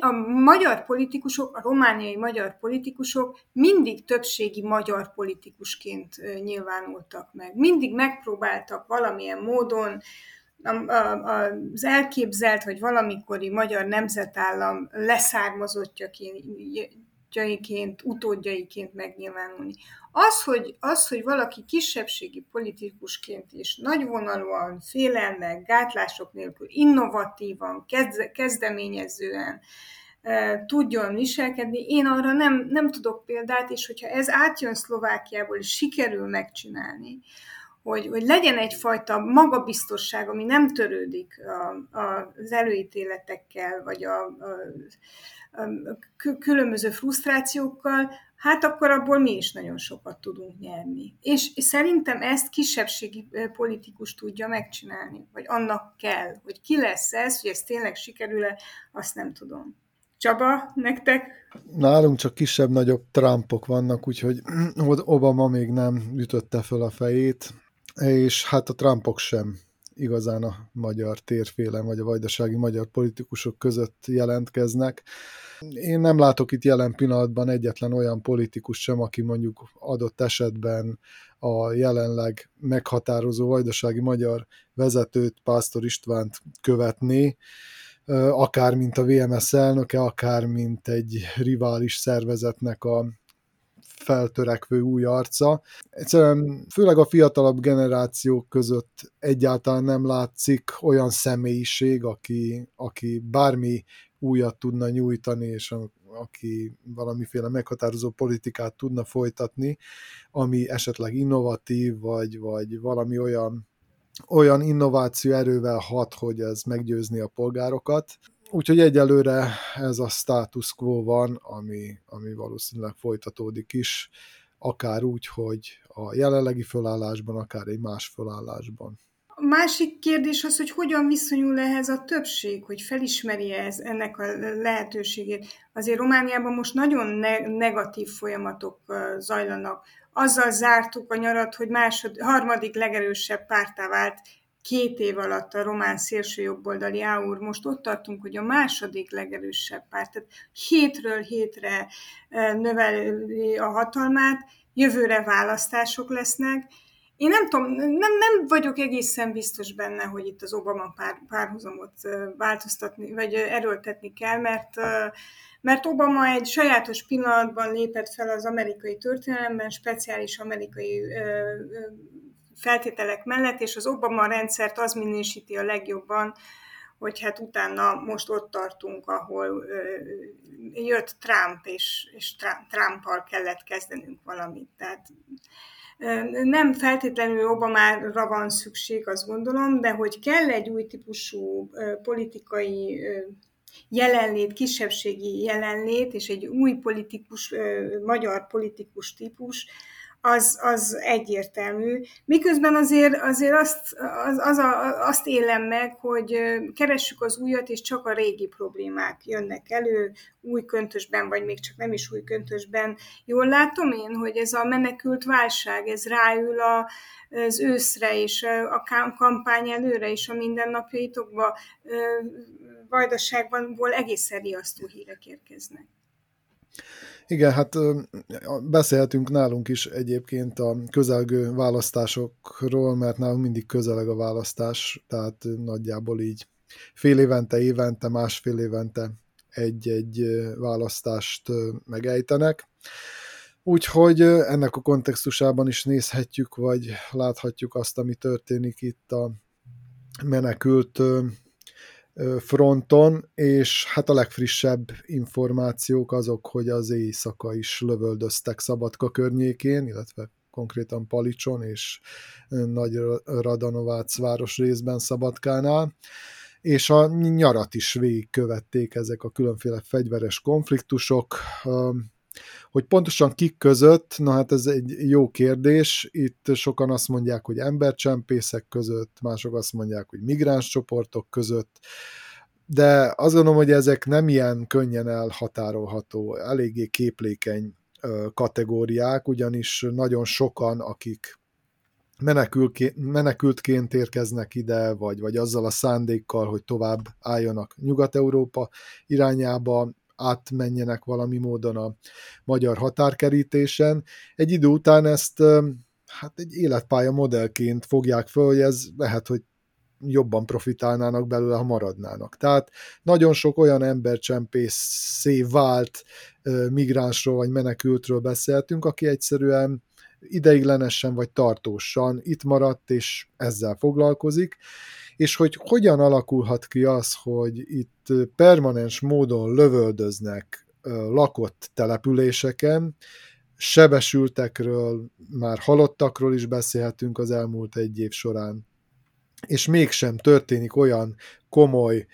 A magyar politikusok, a romániai magyar politikusok mindig többségi magyar politikusként nyilvánultak meg. Mindig megpróbáltak valamilyen módon az elképzelt, vagy valamikori magyar nemzetállam leszármazottjaként, utódjaiként megnyilvánulni. Az hogy, az, hogy valaki kisebbségi politikusként is nagyvonalúan, félelmek, gátlások nélkül, innovatívan, kezdeményezően tudjon viselkedni, én arra nem, nem tudok példát, és hogyha ez átjön Szlovákiából, és sikerül megcsinálni, hogy, hogy legyen egyfajta magabiztosság, ami nem törődik a, a, az előítéletekkel, vagy a, a különböző frusztrációkkal, hát akkor abból mi is nagyon sokat tudunk nyerni. És szerintem ezt kisebbségi politikus tudja megcsinálni, vagy annak kell, hogy ki lesz ez, hogy ez tényleg sikerül-e, azt nem tudom. Csaba, nektek? Nálunk csak kisebb-nagyobb Trumpok vannak, úgyhogy Obama még nem ütötte föl a fejét és hát a Trumpok sem igazán a magyar térfélen, vagy a vajdasági magyar politikusok között jelentkeznek. Én nem látok itt jelen pillanatban egyetlen olyan politikus sem, aki mondjuk adott esetben a jelenleg meghatározó vajdasági magyar vezetőt, Pásztor Istvánt követné, akár mint a VMS elnöke, akár mint egy rivális szervezetnek a feltörekvő új arca. Egyszerűen főleg a fiatalabb generációk között egyáltalán nem látszik olyan személyiség, aki, aki bármi újat tudna nyújtani, és a, aki valamiféle meghatározó politikát tudna folytatni, ami esetleg innovatív, vagy, vagy valami olyan olyan innováció erővel hat, hogy ez meggyőzni a polgárokat. Úgyhogy egyelőre ez a status quo van, ami, ami valószínűleg folytatódik is, akár úgy, hogy a jelenlegi fölállásban, akár egy más fölállásban. A másik kérdés az, hogy hogyan viszonyul ehhez a többség, hogy felismeri ez ennek a lehetőségét. Azért Romániában most nagyon ne- negatív folyamatok zajlanak. Azzal zártuk a nyarat, hogy másod, harmadik legerősebb pártá vált két év alatt a román szélsőjobboldali áúr, most ott tartunk, hogy a második legerősebb párt, tehát hétről hétre növeli a hatalmát, jövőre választások lesznek. Én nem tudom, nem, nem vagyok egészen biztos benne, hogy itt az Obama pár, párhuzamot változtatni, vagy erőltetni kell, mert mert Obama egy sajátos pillanatban lépett fel az amerikai történelemben, speciális amerikai feltételek mellett, és az Obama rendszert az minősíti a legjobban, hogy hát utána most ott tartunk, ahol jött Trump, és, és Trumpal kellett kezdenünk valamit. Tehát nem feltétlenül Obamára van szükség, azt gondolom, de hogy kell egy új típusú politikai jelenlét, kisebbségi jelenlét, és egy új politikus, magyar politikus típus, az, az egyértelmű. Miközben azért, azért azt, az, az a, azt élem meg, hogy keressük az újat, és csak a régi problémák jönnek elő, új köntösben, vagy még csak nem is új köntösben. Jól látom én, hogy ez a menekült válság, ez ráül a, az őszre, és a kampány előre, és a mindennapjaitokba vajdaságban egészen riasztó hírek érkeznek. Igen, hát beszélhetünk nálunk is egyébként a közelgő választásokról, mert nálunk mindig közeleg a választás, tehát nagyjából így fél évente, évente, másfél évente egy-egy választást megejtenek. Úgyhogy ennek a kontextusában is nézhetjük, vagy láthatjuk azt, ami történik itt a menekült fronton, és hát a legfrissebb információk azok, hogy az éjszaka is lövöldöztek Szabadka környékén, illetve konkrétan Palicson és Nagy Radanovácz város részben Szabadkánál, és a nyarat is végigkövették ezek a különféle fegyveres konfliktusok, hogy pontosan kik között, na hát ez egy jó kérdés. Itt sokan azt mondják, hogy embercsempészek között, mások azt mondják, hogy migráns csoportok között, de azt gondolom, hogy ezek nem ilyen könnyen elhatárolható, eléggé képlékeny kategóriák, ugyanis nagyon sokan, akik menekültként érkeznek ide, vagy, vagy azzal a szándékkal, hogy tovább álljanak Nyugat-Európa irányába, átmenjenek valami módon a magyar határkerítésen. Egy idő után ezt hát egy életpálya modellként fogják föl, hogy ez lehet, hogy jobban profitálnának belőle, ha maradnának. Tehát nagyon sok olyan embercsempészé vált migránsról vagy menekültről beszéltünk, aki egyszerűen ideiglenesen vagy tartósan itt maradt, és ezzel foglalkozik, és hogy hogyan alakulhat ki az, hogy itt permanens módon lövöldöznek lakott településeken, sebesültekről, már halottakról is beszélhetünk az elmúlt egy év során, és mégsem történik olyan komoly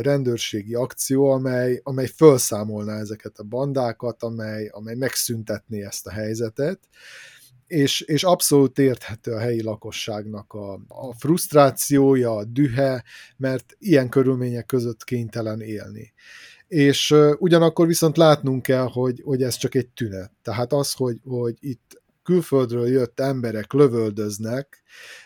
rendőrségi akció, amely, amely felszámolná ezeket a bandákat, amely, amely megszüntetné ezt a helyzetet és, és abszolút érthető a helyi lakosságnak a, a frusztrációja, a dühe, mert ilyen körülmények között kénytelen élni. És uh, ugyanakkor viszont látnunk kell, hogy, hogy ez csak egy tünet. Tehát az, hogy, hogy itt külföldről jött emberek lövöldöznek,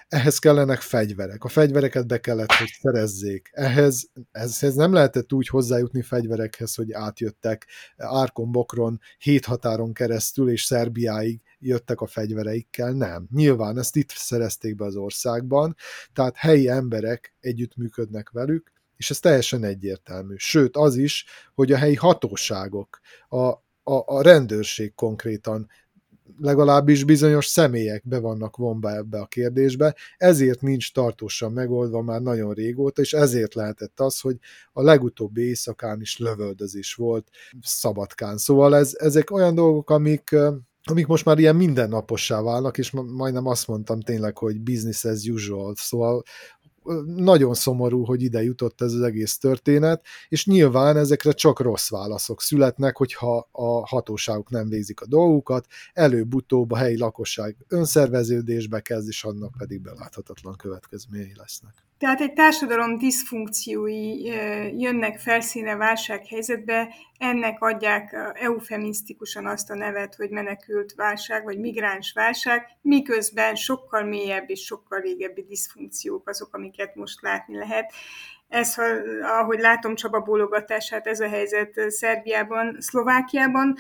ehhez kellenek fegyverek. A fegyvereket be kellett, hogy szerezzék. Ehhez, ehhez nem lehetett úgy hozzájutni fegyverekhez, hogy átjöttek Árkon, Bokron, hét határon keresztül, és Szerbiáig jöttek a fegyvereikkel. Nem. Nyilván ezt itt szerezték be az országban, tehát helyi emberek együttműködnek velük, és ez teljesen egyértelmű. Sőt, az is, hogy a helyi hatóságok, a, a, a rendőrség konkrétan legalábbis bizonyos személyek be vannak vonva ebbe a kérdésbe, ezért nincs tartósan megoldva már nagyon régóta, és ezért lehetett az, hogy a legutóbbi éjszakán is lövöldözés volt Szabadkán. Szóval ez, ezek olyan dolgok, amik amik most már ilyen mindennapossá válnak, és majdnem azt mondtam tényleg, hogy business as usual, szóval nagyon szomorú, hogy ide jutott ez az egész történet, és nyilván ezekre csak rossz válaszok születnek, hogyha a hatóságok nem végzik a dolgukat, előbb-utóbb a helyi lakosság önszerveződésbe kezd, és annak pedig beláthatatlan következményei lesznek. Tehát egy társadalom diszfunkciói jönnek felszíne válsághelyzetbe, ennek adják eufemisztikusan azt a nevet, hogy menekült válság, vagy migráns válság, miközben sokkal mélyebb és sokkal régebbi diszfunkciók azok, amiket most látni lehet. Ez, ha, ahogy látom Csaba bólogatását, ez a helyzet Szerbiában, Szlovákiában,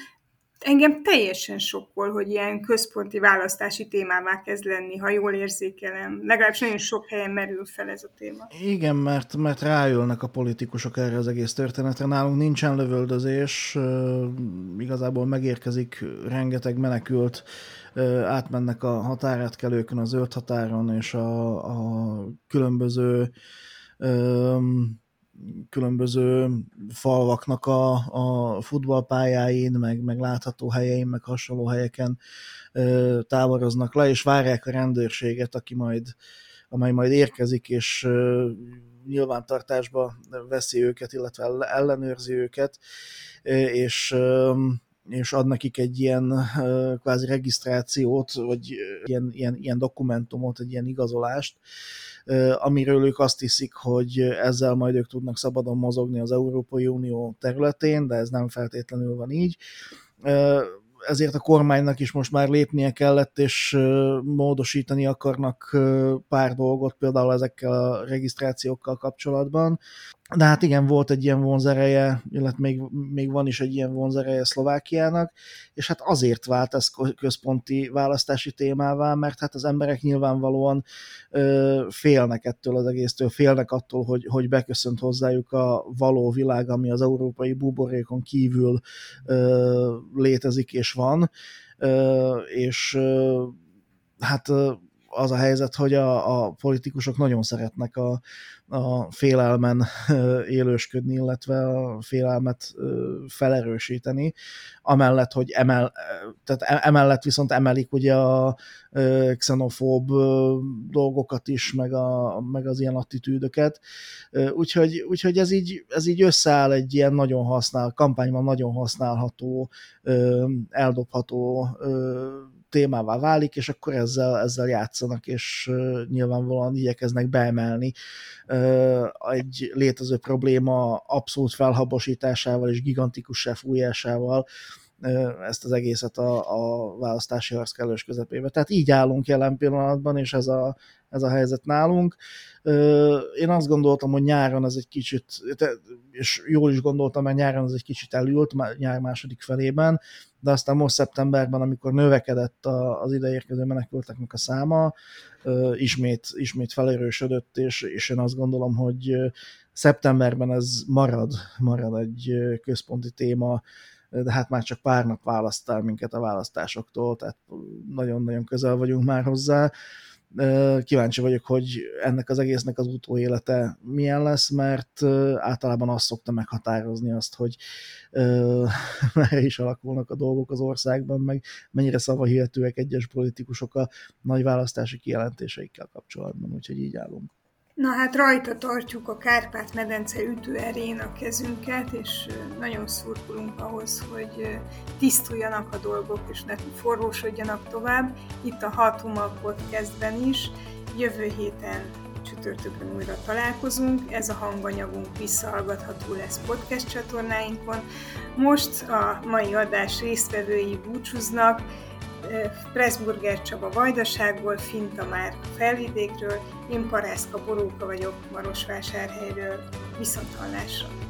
engem teljesen sokkol, hogy ilyen központi választási témává kezd lenni, ha jól érzékelem. Legalábbis nagyon sok helyen merül fel ez a téma. Igen, mert, mert rájölnek a politikusok erre az egész történetre. Nálunk nincsen lövöldözés, igazából megérkezik rengeteg menekült, átmennek a határátkelőkön, a zöld határon, és a, a különböző különböző falvaknak a, a futballpályáin, meg, meg látható helyein, meg hasonló helyeken ö, táboroznak le, és várják a rendőrséget, aki majd, amely majd érkezik, és ö, nyilvántartásba veszi őket, illetve ellenőrzi őket, és és ad nekik egy ilyen kvázi regisztrációt, vagy ilyen, ilyen, ilyen dokumentumot, egy ilyen igazolást, amiről ők azt hiszik, hogy ezzel majd ők tudnak szabadon mozogni az Európai Unió területén, de ez nem feltétlenül van így ezért a kormánynak is most már lépnie kellett, és módosítani akarnak pár dolgot, például ezekkel a regisztrációkkal kapcsolatban. De hát igen, volt egy ilyen vonzereje, illetve még, még van is egy ilyen vonzereje Szlovákiának, és hát azért vált ez központi választási témává, mert hát az emberek nyilvánvalóan ö, félnek ettől az egésztől, félnek attól, hogy, hogy beköszönt hozzájuk a való világ, ami az európai buborékon kívül ö, létezik és van, ö, és ö, hát az a helyzet, hogy a, a politikusok nagyon szeretnek a, a félelmen élősködni, illetve a félelmet felerősíteni, amellett, hogy emel, tehát e, emellett viszont emelik ugye a xenofób dolgokat is, meg, a, meg az ilyen attitűdöket. Úgyhogy, úgyhogy ez, így, ez így összeáll egy ilyen nagyon használ, kampányban nagyon használható, eldobható témává válik, és akkor ezzel, ezzel játszanak, és nyilvánvalóan igyekeznek beemelni egy létező probléma abszolút felhabosításával és gigantikus fújásával ezt az egészet a, a választási harc kellős közepébe. Tehát így állunk jelen pillanatban, és ez a, ez a helyzet nálunk. Én azt gondoltam, hogy nyáron ez egy kicsit, és jól is gondoltam, mert nyáron ez egy kicsit elült, nyár második felében, de aztán most szeptemberben, amikor növekedett az ideérkező menekülteknek a száma, ismét, ismét felerősödött, és, és én azt gondolom, hogy szeptemberben ez marad, marad egy központi téma, de hát már csak pár nap választ minket a választásoktól, tehát nagyon-nagyon közel vagyunk már hozzá. Kíváncsi vagyok, hogy ennek az egésznek az utóélete milyen lesz, mert általában azt szokta meghatározni azt, hogy merre is alakulnak a dolgok az országban, meg mennyire szavahihetőek egyes politikusok a nagy választási kijelentéseikkel kapcsolatban, úgyhogy így állunk. Na hát rajta tartjuk a Kárpát-medence ütőerén a kezünket, és nagyon szurkolunk ahhoz, hogy tisztuljanak a dolgok, és ne forrósodjanak tovább. Itt a Hatuma podcastben is. Jövő héten csütörtökön újra találkozunk. Ez a hanganyagunk visszahallgatható lesz podcast csatornáinkon. Most a mai adás résztvevői búcsúznak. Pressburger Csaba Vajdaságból, Finta már Felvidékről, én Parászka Boróka vagyok Marosvásárhelyről. Viszont hallásra!